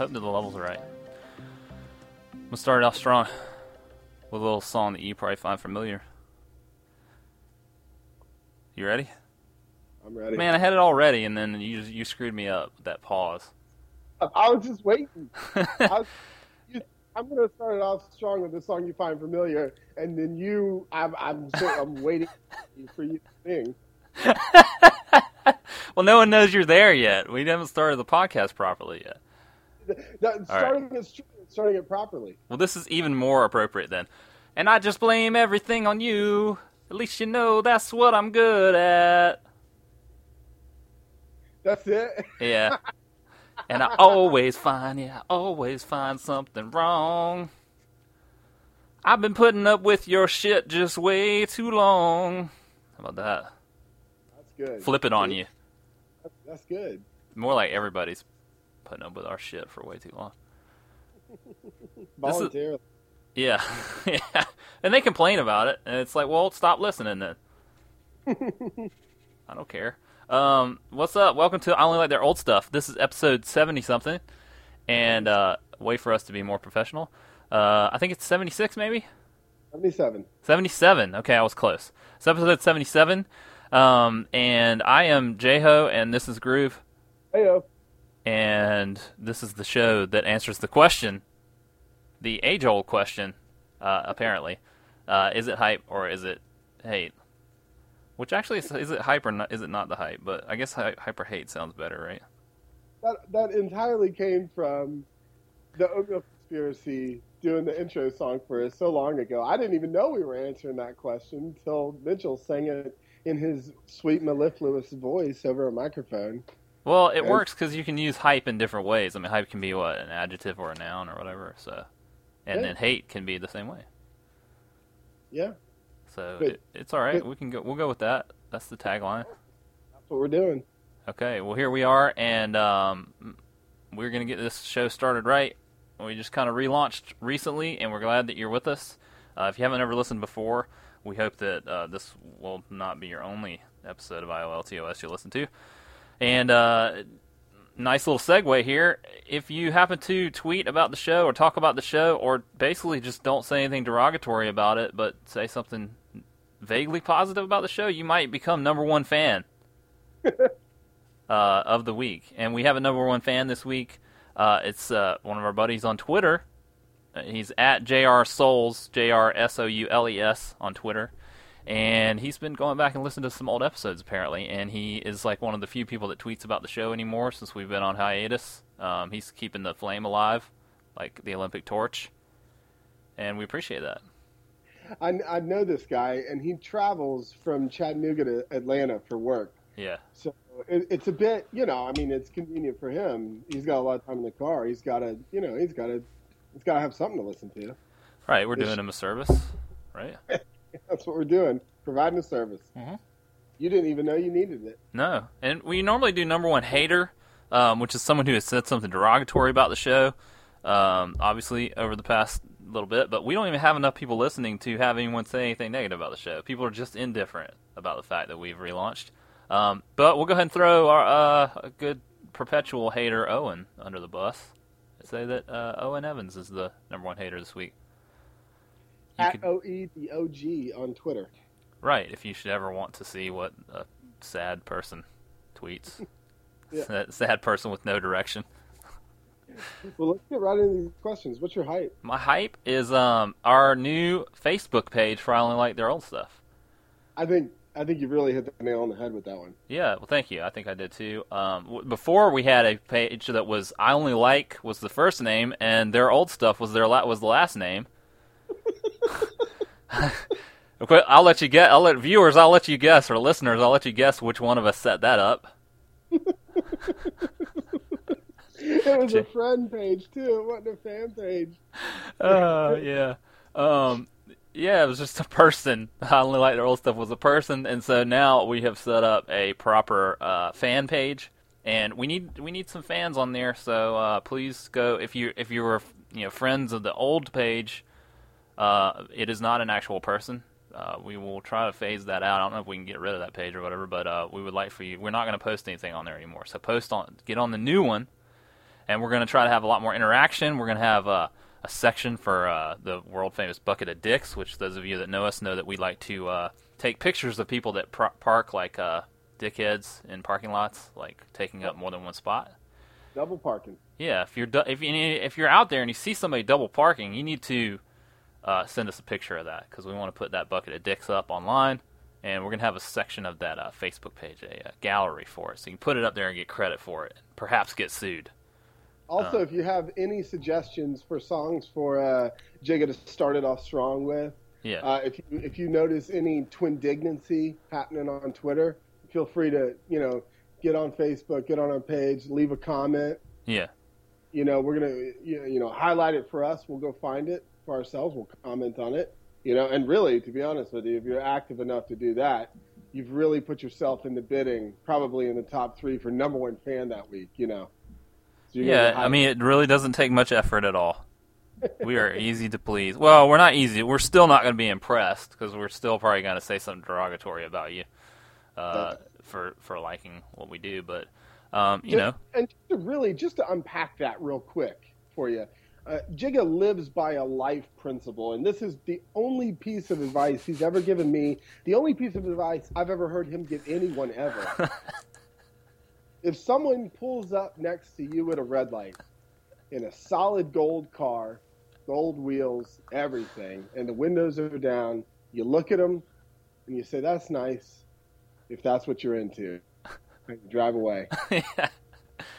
Here we go. Hope that the levels are right. We'll start off strong with a little song that you probably find familiar. You ready? I'm ready. Man, I had it all ready, and then you you screwed me up with that pause. I was just waiting. Was, you, I'm going to start it off strong with the song you find familiar, and then you, I'm, I'm, so, I'm waiting for you to sing. well, no one knows you're there yet. We haven't started the podcast properly yet. That, starting, it, starting it properly. Well, this is even more appropriate then. And I just blame everything on you. At least you know that's what I'm good at. That's it? Yeah. and I always find, yeah, I always find something wrong. I've been putting up with your shit just way too long. How about that? That's good. Flip it on you. That's good. More like everybody's putting up with our shit for way too long. Voluntarily. Is, yeah, yeah. And they complain about it, and it's like, well, stop listening then. I don't care. Um, what's up? Welcome to I Only Like Their Old Stuff. This is episode 70 something. And uh, way for us to be more professional. Uh, I think it's 76 maybe? 77. 77. Okay, I was close. It's episode 77. Um, and I am Jeho, and this is Groove. Heyo. And this is the show that answers the question, the age old question, uh, apparently. Uh, is it hype or is it hate? Which actually is, is it hype or not, is it not the hype? But I guess hyper hate sounds better, right? That that entirely came from the Oatmeal Conspiracy doing the intro song for us so long ago. I didn't even know we were answering that question until Mitchell sang it in his sweet mellifluous voice over a microphone. Well, it works because you can use hype in different ways. I mean, hype can be what an adjective or a noun or whatever. So, and yeah. then hate can be the same way. Yeah, so it, it's all right. We can go. We'll go with that. That's the tagline. That's what we're doing. Okay. Well, here we are, and um, we're gonna get this show started right. We just kind of relaunched recently, and we're glad that you're with us. Uh, if you haven't ever listened before, we hope that uh, this will not be your only episode of IOLTOS you listen to. And uh, nice little segue here. If you happen to tweet about the show or talk about the show, or basically just don't say anything derogatory about it, but say something vaguely positive about the show, you might become number one fan uh, of the week. And we have a number one fan this week. Uh, it's uh, one of our buddies on Twitter. Uh, he's at Jr Soules, J R S O U L E S on Twitter, and he's been going back and listening to some old episodes apparently. And he is like one of the few people that tweets about the show anymore since we've been on hiatus. Um, he's keeping the flame alive, like the Olympic torch, and we appreciate that. I, I know this guy, and he travels from Chattanooga to Atlanta for work. Yeah. So it, it's a bit, you know, I mean, it's convenient for him. He's got a lot of time in the car. He's got to, you know, he's got to, he's got to have something to listen to. Right. We're doing him a service, right? That's what we're doing, providing a service. Mm-hmm. You didn't even know you needed it. No, and we normally do number one hater, um, which is someone who has said something derogatory about the show. Um, obviously, over the past little bit, but we don't even have enough people listening to have anyone say anything negative about the show. People are just indifferent about the fact that we've relaunched. Um, but we'll go ahead and throw our uh, good perpetual hater Owen under the bus. Say that uh, Owen Evans is the number one hater this week. At could... OE the OG on Twitter. Right, if you should ever want to see what a sad person tweets. yeah. sad person with no direction well, let's get right into these questions. What's your hype? My hype is um our new Facebook page for I only like their old stuff. I think I think you really hit the nail on the head with that one. Yeah, well, thank you. I think I did too. Um, w- before we had a page that was I only like was the first name, and their old stuff was their la- was the last name. I'll let you get. I'll let viewers. I'll let you guess, or listeners. I'll let you guess which one of us set that up. it was a friend page too. It wasn't a fan page. uh, yeah. Um, yeah, it was just a person. I only like the old stuff was a person, and so now we have set up a proper uh, fan page, and we need we need some fans on there. So uh, please go if you if you were you know friends of the old page. Uh, it is not an actual person. Uh, we will try to phase that out. I don't know if we can get rid of that page or whatever, but uh, we would like for you. We're not going to post anything on there anymore. So post on, get on the new one, and we're going to try to have a lot more interaction. We're going to have uh, a section for uh, the world famous bucket of dicks, which those of you that know us know that we like to uh, take pictures of people that pr- park like uh, dickheads in parking lots, like taking up more than one spot. Double parking. Yeah, if you're du- if you if you're out there and you see somebody double parking, you need to uh, send us a picture of that because we want to put that bucket of dicks up online, and we're gonna have a section of that uh, Facebook page, a, a gallery for it, so you can put it up there and get credit for it, perhaps get sued. Also, Uh. if you have any suggestions for songs for uh, Jigga to start it off strong with, Yeah, uh, if you if you notice any twin dignancy happening on Twitter, feel free to you know get on Facebook, get on our page, leave a comment. yeah, You know, we're gonna you you know highlight it for us. We'll go find it for ourselves. We'll comment on it. You know, and really, to be honest with you, if you're active enough to do that, you've really put yourself in the bidding, probably in the top three for number one fan that week. You know. So yeah. I mean, it really doesn't take much effort at all. We are easy to please. Well, we're not easy. We're still not going to be impressed because we're still probably going to say something derogatory about you uh, for for liking what we do. But um, you Just- know, and just to really just to unpack that real quick for you uh, Jigga lives by a life principle, and this is the only piece of advice he's ever given me. The only piece of advice I've ever heard him give anyone ever. if someone pulls up next to you at a red light in a solid gold car, gold wheels, everything, and the windows are down, you look at them and you say, "That's nice." If that's what you're into, drive away.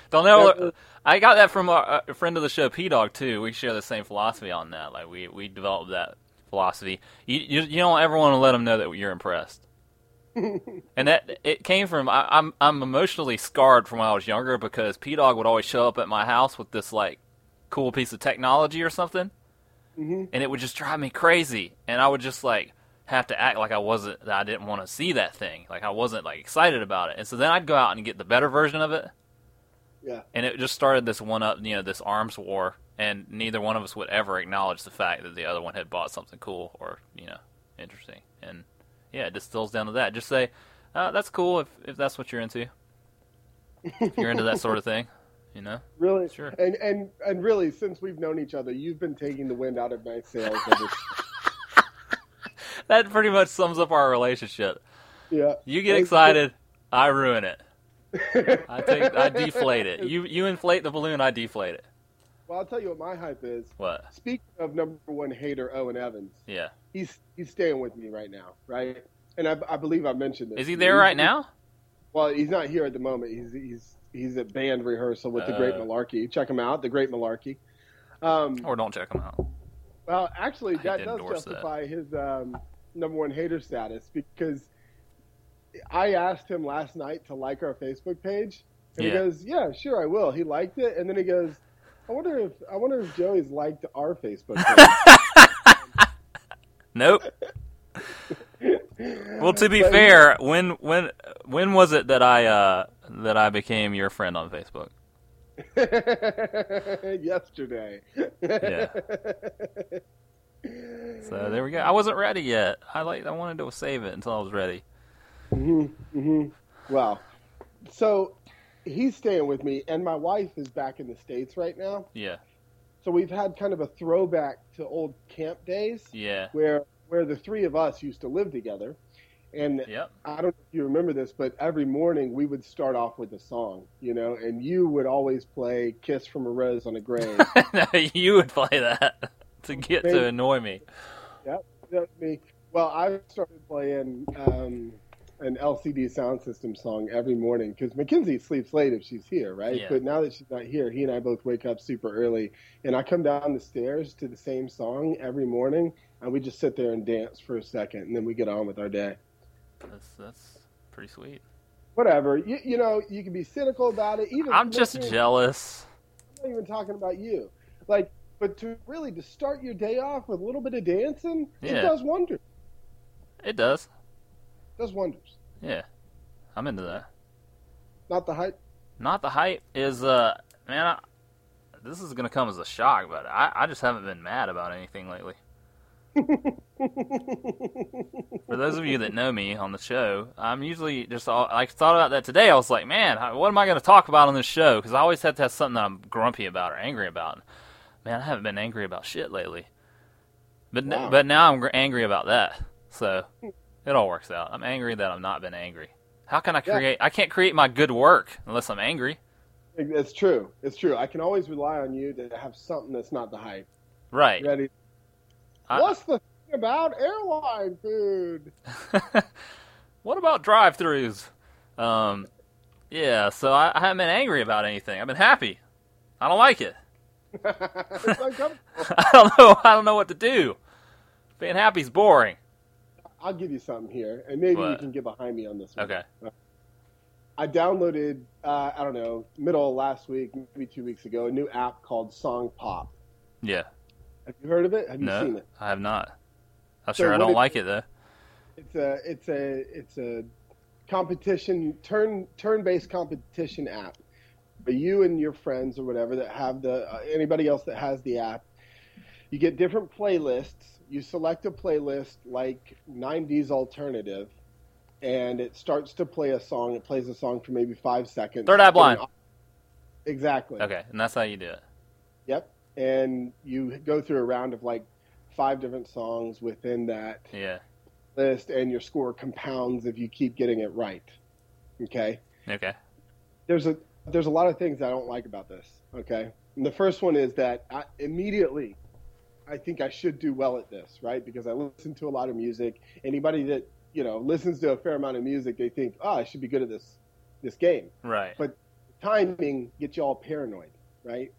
Don't know. Yeah. I got that from a, a friend of the show, P Dog, too. We share the same philosophy on that. Like we we developed that philosophy. You you, you don't ever want to let them know that you're impressed. and that it came from I, I'm I'm emotionally scarred from when I was younger because P Dog would always show up at my house with this like cool piece of technology or something, hmm and it would just drive me crazy. And I would just like have to act like I wasn't that I didn't want to see that thing, like I wasn't like excited about it. And so then I'd go out and get the better version of it Yeah. and it just started this one up, you know, this arms war, and neither one of us would ever acknowledge the fact that the other one had bought something cool or you know interesting. And yeah, it distills down to that. Just say, uh, "That's cool if if that's what you're into. If you're into that sort of thing, you know." Really? Sure. And and and really, since we've known each other, you've been taking the wind out of my sails. That pretty much sums up our relationship. yeah. You get excited, I ruin it. I take, I deflate it. You you inflate the balloon, I deflate it. Well, I'll tell you what my hype is. What? Speaking of number one hater, Owen Evans, Yeah. he's he's staying with me right now, right? And I, I believe I mentioned this. Is he there right now? Well, he's not here at the moment. He's he's he's at band rehearsal with the Great Uh. Malarkey. Check him out, the Great Malarkey. Um, Or don't check him out. Well, actually, hate that does endorse that. justify his um, number one hater status because I asked him last night to like our Facebook page, and he goes, "Yeah, sure, I will." He liked it, and then he goes, "I wonder if I wonder if Joey's liked our Facebook page." Nope. Well, to be But- fair, when when when was it that I uh, that I became your friend on Facebook? yesterday. Yeah. So there we go. I wasn't ready yet. I like I wanted to save it until I was ready. Hmm hmm Well, so he's staying with me, and my wife is back in the states right now. Yeah, So we've had kind of a throwback to old camp days, yeah, where where the three of us used to live together. And yep. I don't know if you remember this, but every morning we would start off with a song, you know, and you would always play "Kiss from a Rose on a Grave." No, you would play that to get to annoy me. Yep, that's me. Well, I started playing um, an LCD Soundsystem song every morning because Mackenzie sleeps late if she's here, right? Yeah. But now that she's not here, he and I both wake up super early, and I come down the stairs to the same song every morning, and we just sit there and dance for a second, and then we get on with our day. That's that's pretty sweet. Whatever, you, you know, you can be cynical about it. Even I'm just jealous. I'm not even talking about you, like. But to really to start your day off with a little bit of dancing, it does wonders. It does. Does wonders. Yeah, I'm into that. Not the hype. Not the hype is uh man. I, this is gonna come as a shock, but I I just haven't been mad about anything lately. For those of you that know me on the show, I'm usually just all, I thought about that today. I was like, man, what am I going to talk about on this show? Because I always have to have something that I'm grumpy about or angry about. Man, I haven't been angry about shit lately. But Wow. but now I'm gr- angry about that. So it all works out. I'm angry that I've not been angry. How can I Yeah. create? I can't create my good work unless I'm angry. It's true. It's true. I can always rely on you to have something that's not the hype. Right. Ready? I- What's the thing about airline food? what about drive-throughs? Um, yeah. So I, I haven't been angry about anything. I've been happy. I don't like it. I don't know. I don't know what to do. Being happy is boring. I'll give you something here, and maybe you can get behind me on this one. Okay. I downloaded, uh, I don't know, middle of last week, maybe two weeks ago, a new app called Song Pop. Yeah. Have you heard of it? Have you No, seen it? I have not. I'm So sure I don't it- like it though. It's a it's a it's a competition turn turn based competition app. But you and your friends or whatever that have the uh, anybody else that has the app, you get different playlists. You select a playlist like 90s alternative, and it starts to play a song. It plays a song for maybe five seconds. Third Eye Blind. Exactly. Okay, and that's how you do it. Yep. And you go through a round of like five different songs within that Yeah. list, and your score compounds if you keep getting it right. Okay. Okay. There's a there's a lot of things I don't like about this. Okay. And the first one is that I, immediately, I think I should do well at this, right? Because I listen to a lot of music. Anybody that you know listens to a fair amount of music, they think, oh, I should be good at this this game. Right. But timing gets you all paranoid, right?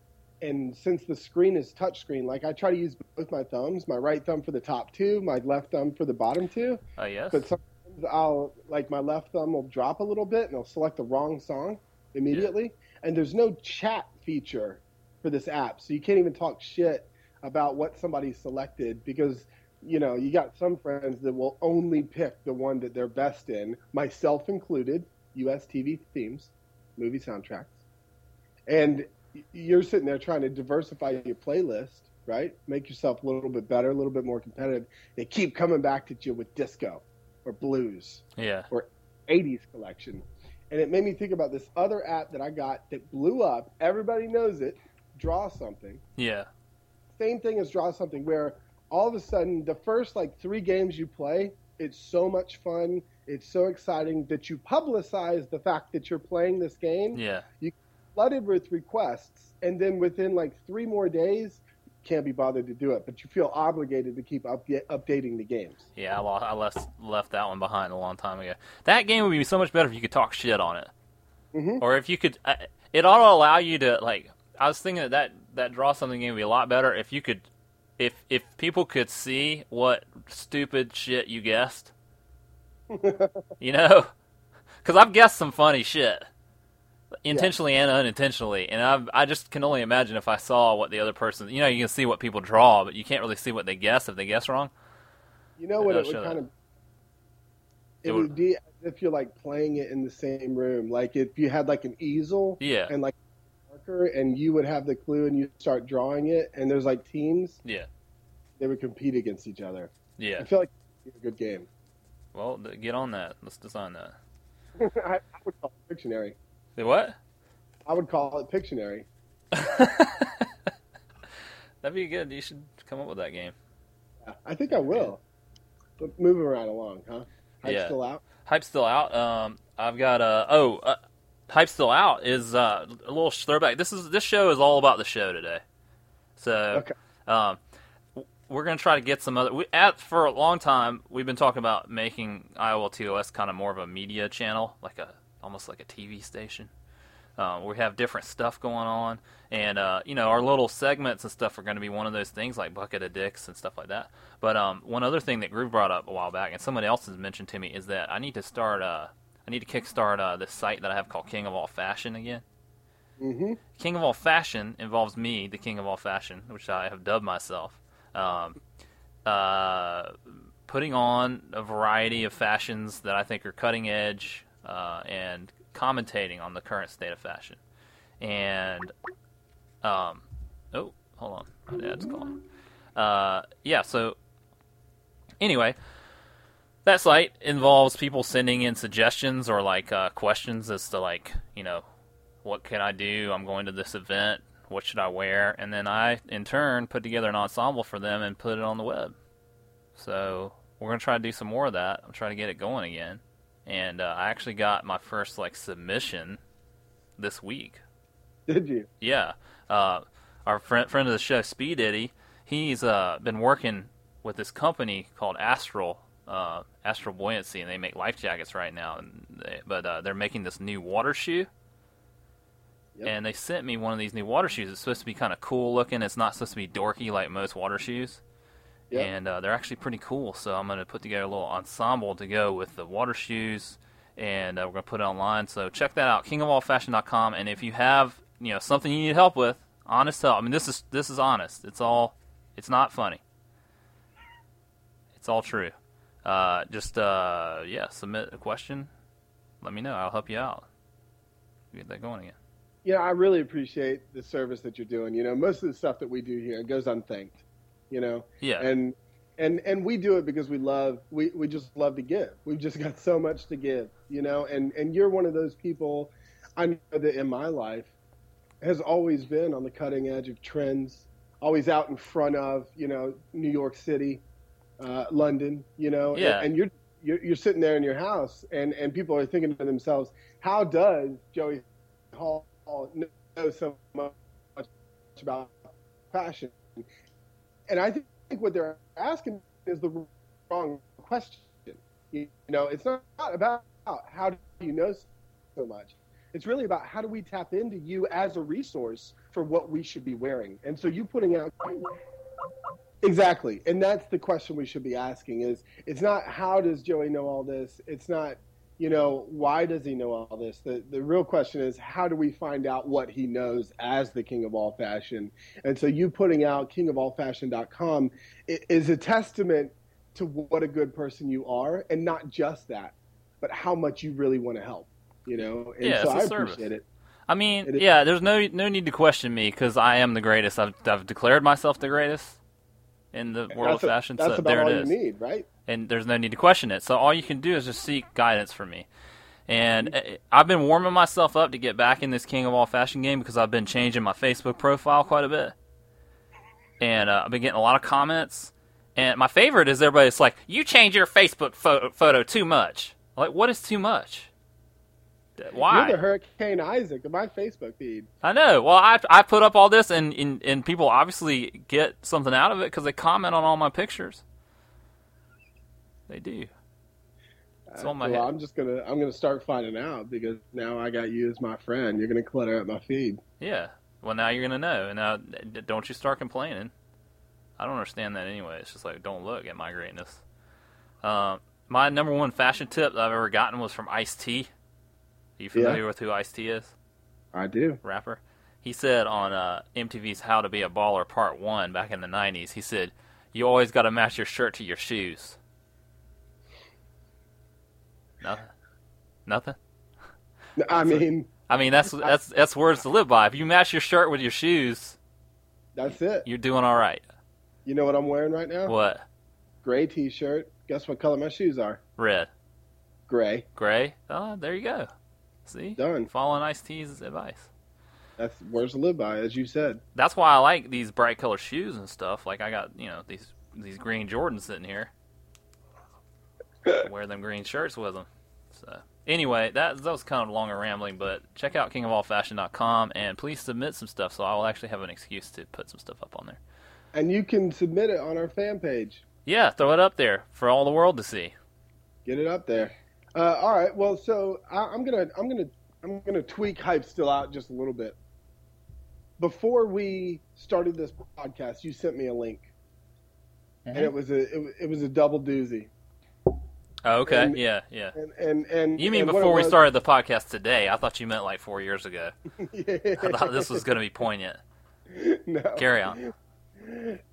And since the screen is touchscreen, like I try to use both my thumbs, my right thumb for the top two, my left thumb for the bottom two. Oh yes. But sometimes I'll like my left thumb will drop a little bit and I'll select the wrong song immediately. And there's no chat feature for this app, so you can't even talk shit about what somebody selected because you know you got some friends that will only pick the one that they're best in, myself included. U.S. TV themes, movie soundtracks, and you're sitting there trying to diversify your playlist, right? Make yourself a little bit better, a little bit more competitive. They keep coming back at you with disco or blues, yeah. 80s collection. And it made me think about this other app that I got that blew up. Everybody knows it. Draw something. Yeah. Same thing as draw something, where all of a sudden the first like three games you play, it's so much fun. It's so exciting that you publicize the fact that you're playing this game Yeah. You flooded with requests, and then within like three more days, can't be bothered to do it. But you feel obligated to keep up, updating the games. Yeah. I, left left that one behind a long time ago. That game would be so much better if you could talk shit on it, Mhm. or if you could. Uh, it ought to allow you to like. I was thinking that that, that draw something game would be a lot better if you could. If if people could see what stupid shit you guessed, you know, because I've guessed some funny shit, intentionally and unintentionally, and I I just can only imagine if I saw what the other person. You know, you can see what people draw, but you can't really see what they guess if they guess wrong. You know what it would kind of. It It would- be as if you're like playing it in the same room. Like if you had like an easel Yeah, and like marker, and you would have the clue, and you start drawing it, and there's like teams, yeah, they would compete against each other. yeah. I feel like it'd a good game. Well, get on that. Let's design that. I, I would call it Pictionary. Say what? I would call it Pictionary. That'd be good. You should come up with that game. Yeah, I think I will. But moving right along, huh? Hype Yeah. still out. Hype's still out. Um, I've got uh oh, uh, Hype's still out is uh, a little throwback. This is this show is all about the show today. So, Okay. um, we're gonna try to get some other. We, at for a long time, we've been talking about making IOLTOS kind of more of a media channel, like a almost like a TV station. Um, we have different stuff going on, and uh, you know our little segments and stuff are going to be one of those things like bucket of dicks and stuff like that. But um, one other thing that Groove brought up a while back, and somebody else has mentioned to me, is that I need to start. Uh, I need to kickstart uh, this site that I have called King of All Fashion again. Mm-hmm. King of All Fashion involves me, the King of All Fashion, which I have dubbed myself. Um, uh, putting on a variety of fashions that I think are cutting edge uh, and commentating on the current state of fashion. And, um, oh, hold on, my dad's calling. Uh, yeah, so anyway, that site involves people sending in suggestions or like uh, questions as to like you know what can I do? I'm going to this event. What should I wear? And then I, in turn, put together an ensemble for them and put it on the web. So we're gonna try to do some more of that. I'm trying to get it going again. And uh, I actually got my first like submission this week. Did you? Yeah. Uh, our friend friend of the show, Speed Eddie, he's uh, been working with this company called Astral uh, Astral Buoyancy, and they make life jackets right now. And they, but uh, they're making this new water shoe. Yep. And they sent me one of these new water shoes. It's supposed to be kind of cool looking. It's not supposed to be dorky like most water shoes. Yep. And uh, they're actually pretty cool. So I'm going to put together a little ensemble to go with the water shoes, and uh, we're going to put it online. So check that out, kingofallfashion.com. And if you have you know something you need help with, honest help. I mean, this is this is honest. It's all. It's not funny. It's all true. Uh, just uh, yeah, submit a question. Let me know. I'll help you out. Get that going again. Yeah, I really appreciate the service that you're doing. You know, most of the stuff that we do here goes unthanked. You know, Yeah. and and and we do it because we love we we just love to give. We've just got so much to give. You know, and and you're one of those people. I know that in my life has always been on the cutting edge of trends, always out in front of you know New York City, uh, London. You know, Yeah. and, and you're, you're you're sitting there in your house, and and people are thinking to themselves, how does Joey Hall know so much about fashion? And I think what they're asking is the wrong question. You know, it's not about how do you know so much. It's really about how do we tap into you as a resource for what we should be wearing. And so you putting out exactly, and that's the question we should be asking is it's not how does Joey know all this? It's not you know why does he know all this? The the real question is how do we find out what he knows as the king of all fashion? And so you putting out kingofallfashion.com is a testament to what a good person you are, and not just that, but how much you really want to help. You know, and Yeah, so I service. appreciate it. I mean, yeah, there's no no need to question me because I am the greatest. I've, I've declared myself the greatest in the world that's of a- fashion. That's so about there all it is, you need, right? and there's no need to question it. So all you can do is just seek guidance from me. And uh, I've been warming myself up to get back in this King of All Fashion game because I've been changing my Facebook profile quite a bit, and uh, I've been getting a lot of comments. And my favorite is everybody's like, "You change your Facebook photo, photo too much." Like, what is too much? Why? You're the Hurricane Isaac of my Facebook feed. I know. Well, I I put up all this, and and, and people obviously get something out of it because they comment on all my pictures. They do. It's on my well, head. I'm just gonna I'm gonna start finding out because now I got you as my friend. You're gonna clutter up my feed. Yeah. Well, now you're gonna know, and now don't you start complaining. I don't understand that anyway. It's just like don't look at my greatness. Um, my number one fashion tip that I've ever gotten was from Ice T. You familiar with who Ice T is? I do. rapper. He said on uh, MTV's How to Be a Baller Part 1 back in the 90s, he said, You always got to match your shirt to your shoes. Nothing? Nothing? I mean, I mean, that's that's that's words to live by. If you match your shirt with your shoes, that's it. you're doing all right. You know what I'm wearing right now? What? Gray T-shirt. Guess what color my shoes are? Red. Gray. Gray? Oh, there you go. See? Done. Following Ice T's advice. That's words to live by, as you said. That's why I like these bright color shoes and stuff. Like I got, you know, these these green Jordans sitting here. Wear them green shirts with them. So anyway, that that was kind of long and rambling, but check out kingofallfashion.com and please submit some stuff so I will actually have an excuse to put some stuff up on there. And you can submit it on our fan page. Yeah, throw it up there for all the world to see. Get it up there. Uh, all right. Well, so I, I'm gonna I'm gonna I'm gonna tweak hype still out just a little bit. Before we started this podcast, you sent me a link, and it was a it, it was a double doozy. Oh, okay, And- yeah, yeah. And and and You mean and before we was- started the podcast today? I thought you meant like four years ago. yeah. I thought this was going to be poignant. no. Carry on.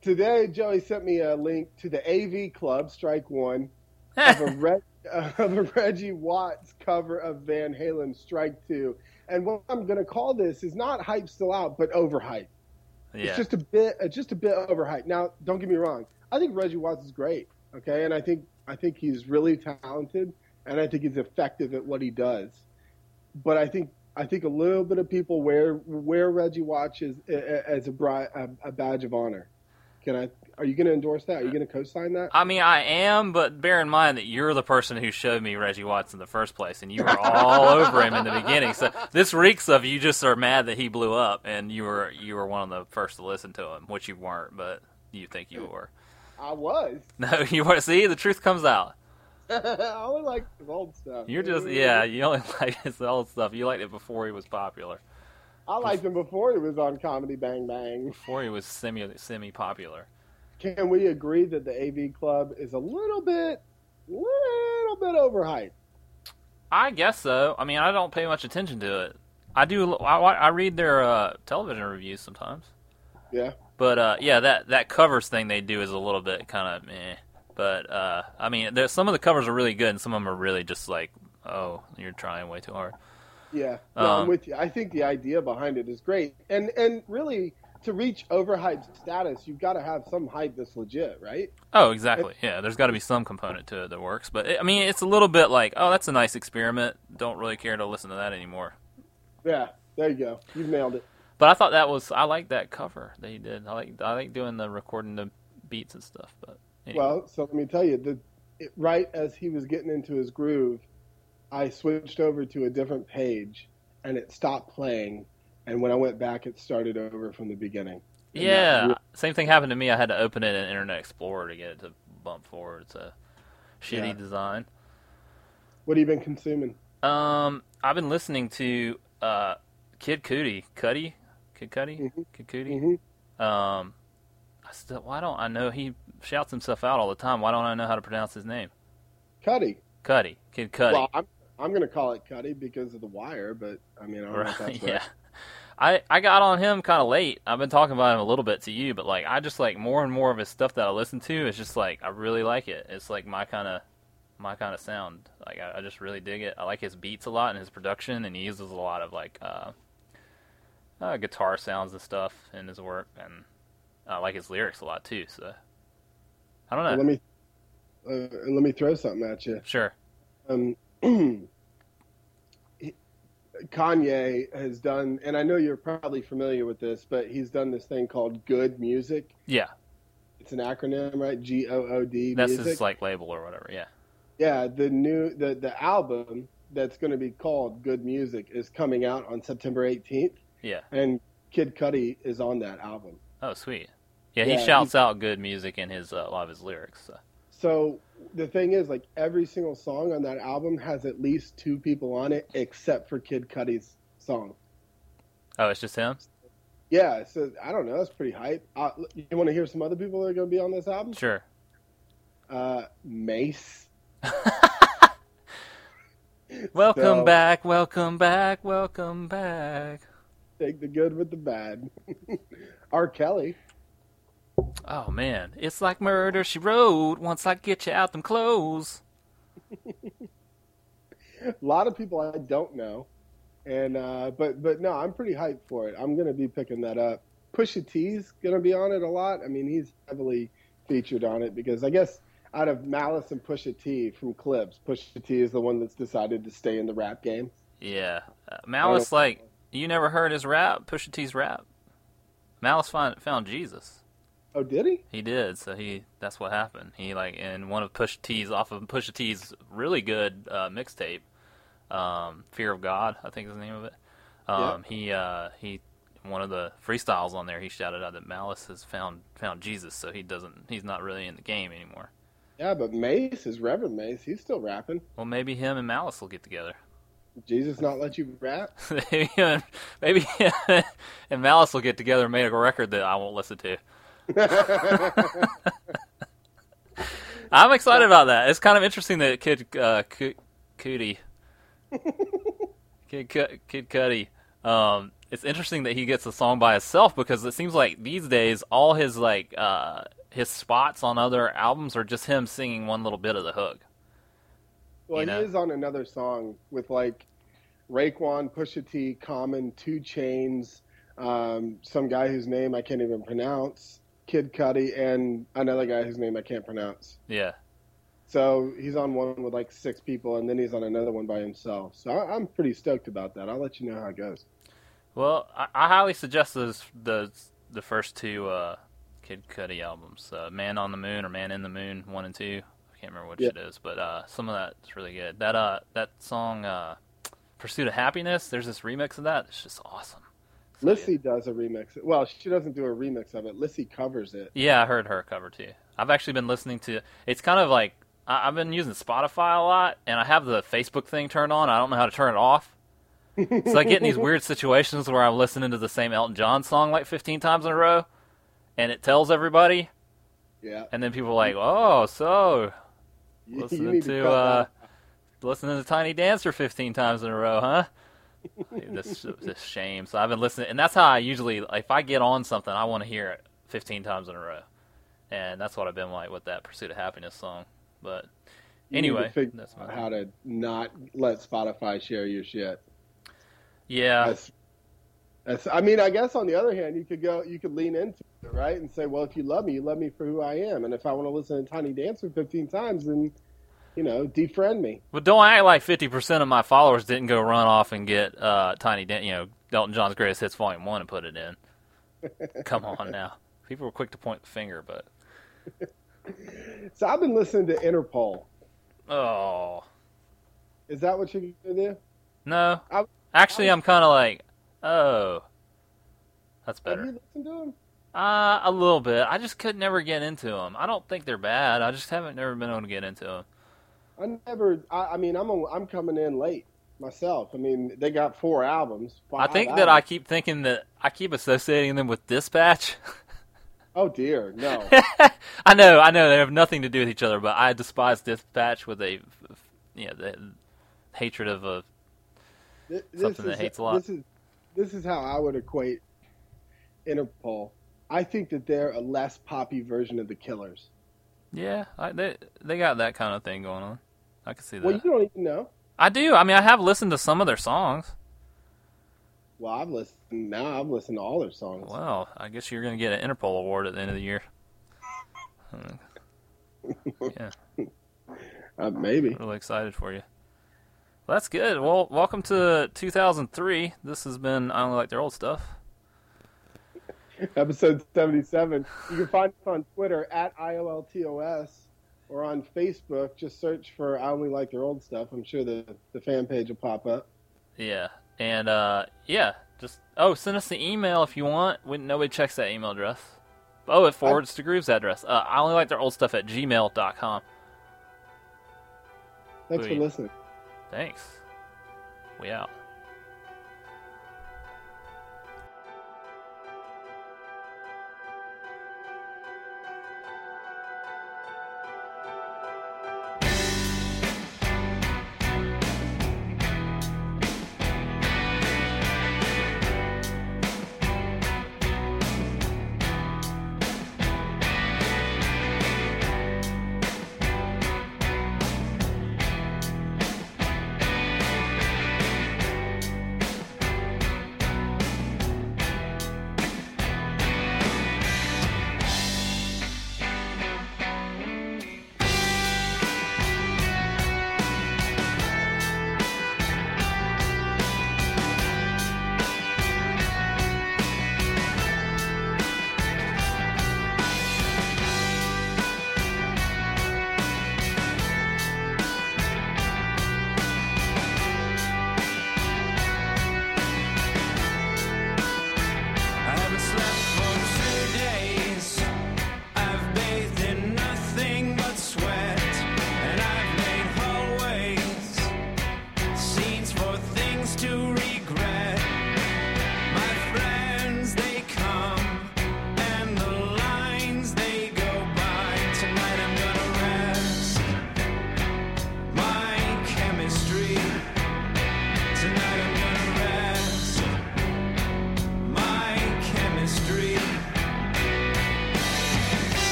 Today, Joey sent me a link to the AV Club Strike One of a, Reg, Uh, of a Reggie Watts cover of Van Halen Strike Two. And what I'm going to call this is not hype still out, but overhype. yeah, It's just a bit, uh, just a bit overhyped. Now, don't get me wrong. I think Reggie Watts is great. Okay, and I think I think he's really talented, and I think he's effective at what he does. But I think I think a little bit of people wear wear Reggie Watts as, uh, uh, as a, a, a badge of honor. Can I? Are you going to endorse that? Are you going to co-sign that? I mean, I am, but bear in mind that you're the person who showed me Reggie Watts in the first place, and you were all over him in the beginning. So this reeks of you just are mad that he blew up, and you were you were one of the first to listen to him, which you weren't, but you think you were. I was. No, you weren't. See, the truth comes out. I only like his old stuff. You're just yeah. You only like his old stuff. You liked it before he was popular. I liked him before he was on Comedy Bang Bang. Before he was semi semi popular. Can we agree that the AV Club is a little bit, little bit overhyped? I guess so. I mean, I don't pay much attention to it. I do. I, I read their uh, television reviews sometimes. Yeah. But uh, yeah, that that covers thing they do is a little bit kind of meh. But uh, I mean, there's some of the covers are really good, and some of them are really just like, oh, you're trying way too hard. Yeah, no, um, I'm with you. I think the idea behind it is great, and and really to reach overhyped status, you've got to have some hype that's legit, right? Oh, exactly. yeah, there's got to be some component to it that works. But it, I mean, it's a little bit like, oh, that's a nice experiment. Don't really care to listen to that anymore. Yeah, there you go. You've nailed it. But I thought that was I like that cover that you did. I like I like doing the recording the beats and stuff. But anyway. well, so let me tell you, the it, right as he was getting into his groove, I switched over to a different page, and it stopped playing. And when I went back, it started over from the beginning. And yeah, really- same thing happened to me. I had to open it in Internet Explorer to get it to bump forward. It's a shitty yeah. design. What have you been consuming? Um, I've been listening to uh, Kid Cudi, Cudi, Kid Cudi, mm-hmm. Kid Cudi. Mm-hmm. Um, I still why don't I know he shouts himself out all the time? Why don't I know how to pronounce his name? Cudi. Cudi, Kid Cudi. Well, I'm I'm gonna call it Cudi because of the wire, but I mean I don't right. know if that's right. yeah. I, I got on him kind of late. I've been talking about him a little bit to you, but like I just like more and more of his stuff that I listen to is just like I really like it. It's like my kind of my kind of sound. Like I, I, just really dig it. I like his beats a lot and his production, and he uses a lot of like uh, uh, guitar sounds and stuff in his work, and I like his lyrics a lot too. So I don't know. Let me uh, let me throw something at you. Sure. Um, Kanye has done, and I know you're probably familiar with this, but he's done this thing called Good Music. Yeah. It's an acronym, right? G O O D. That's music. his like label or whatever. Yeah. Yeah, the new the the album that's going to be called Good Music is coming out on September 18th. Yeah. And Kid Cudi is on that album. Oh, sweet. Yeah, he yeah, shouts out good music in his uh, a lot of his lyrics. So. So the thing is, like every single song on that album has at least two people on it, except for Kid Cudi's song. Oh, it's just him. Yeah, so I don't know. That's pretty hype. Uh, you want to hear some other people that are going to be on this album? Sure. Uh, Mase. welcome so, back, welcome back, welcome back. Take the good with the bad. R. Kelly. Oh man, it's like murder she wrote. Once I get you out them clothes. a lot of people I don't know, and uh, but but no, I'm pretty hyped for it. I'm gonna be picking that up. Pusha T's gonna be on it a lot. I mean, he's heavily featured on it because I guess out of Malice and Pusha T from Clipse, Pusha T is the one that's decided to stay in the rap game. Yeah, uh, Malice like you never heard his rap, Pusha T's rap. Malice found found Jesus. Oh, did he? He did. So he that's what happened. He like in one of Pusha T's off of Pusha T's really good uh, mixtape, um, "Fear of God," I think is the name of it. Um, yeah. He uh, he one of the freestyles on there. He shouted out that Malice has found found Jesus, so he doesn't. He's not really in the game anymore. Yeah, but Mase is Reverend Mase. He's still rapping. Well, maybe him and Malice will get together. Jesus not let you rap? maybe, maybe and Malice will get together and make a record that I won't listen to. I'm excited about that. It's kind of interesting that Kid uh, Cudi, Kid Kid Cudi, um, it's interesting that he gets a song by himself because it seems like these days all his like uh, his spots on other albums are just him singing one little bit of the hook. Well, you know? he is on another song with like Raekwon, Pusha T, Common, 2 Chainz, um, some guy whose name I can't even pronounce Kid Cudi and another guy whose name I can't pronounce. Yeah. So he's on one with like six people, and then he's on another one by himself. So I, I'm pretty stoked about that. I'll let you know how it goes. Well, I, I highly suggest those the the first two uh, Kid Cudi albums, uh, "Man on the Moon" or "Man in the Moon" one and two. I can't remember which Yeah. it is, but uh, some of that's really good. That uh that song uh, "Pursuit of Happiness." There's this remix of that. It's just awesome. Lissie does a remix. Well, she doesn't do a remix of it. Lissie covers it. Yeah, I heard her cover too. I've actually been listening to. It's kind of like I, I've been using Spotify a lot, and I have the Facebook thing turned on. I don't know how to turn it off. so I get in these weird situations where I'm listening to the same Elton John song like 15 times in a row, and it tells everybody, Yeah. and then people are like, "Oh, so listening to cut uh, listening to Tiny Dancer 15 times in a row, huh?" This this shame. So I've been listening, and that's how I usually, if I get on something, I want to hear it 15 times in a row, and that's what I've been like with that "Pursuit of Happiness" song. But You need to anyway, that's my how to not let Spotify share your shit. yeah. That's, that's, I mean, I guess on the other hand, you could go, you could lean into it, right, and say, well, if you love me, you love me for who I am, and if I want to listen to Tiny Dancer 15 times, then you know, defriend me. But don't act like 50% of my followers didn't go run off and get uh, Tiny Dan, you know, Elton John's Greatest Hits Volume 1 and put it in. Come on now. People were quick to point the finger, but. So I've been listening to Interpol. Oh. Is that what you're gonna do? No. I- Actually, I'm kind of like, oh. That's Have better. you listened to him? Uh, a little bit. I just could never get into them. I don't think they're bad. I just haven't never been able to get into them. I never. I, I mean, I'm a, I'm coming in late myself. I mean, they got four albums. I think that I keep thinking that I keep associating them with Dispatch. Oh dear, no. I know, I know they have nothing to do with each other, but I despise Dispatch with a, you know, the hatred of a. This Something that is- hates a lot. This is this is how I would equate Interpol. I think that they're a less poppy version of the Killers. Yeah, I, they they got that kind of thing going on. I can see that. Well, you don't even know. I do. I mean, I have listened to some of their songs. Well, I've listened now. I've listened to all their songs. Well, I guess you're going to get an Interpol award at the end of the year. yeah, Uh, maybe. really excited for you. Well, that's good. Well, welcome to 2003. This has been I only like their old stuff. Episode seventy-seven. You can find us on Twitter at IOLTOS or on Facebook. Just search for "I Only Like Their Old Stuff." I'm sure the the fan page will pop up. Yeah, and uh, yeah, just oh, send us the email if you want. When nobody checks that email address. Oh, it forwards to Groove's address. Uh, I only like their old stuff at gmail.com. Thanks Sweet. for listening. Thanks. We out.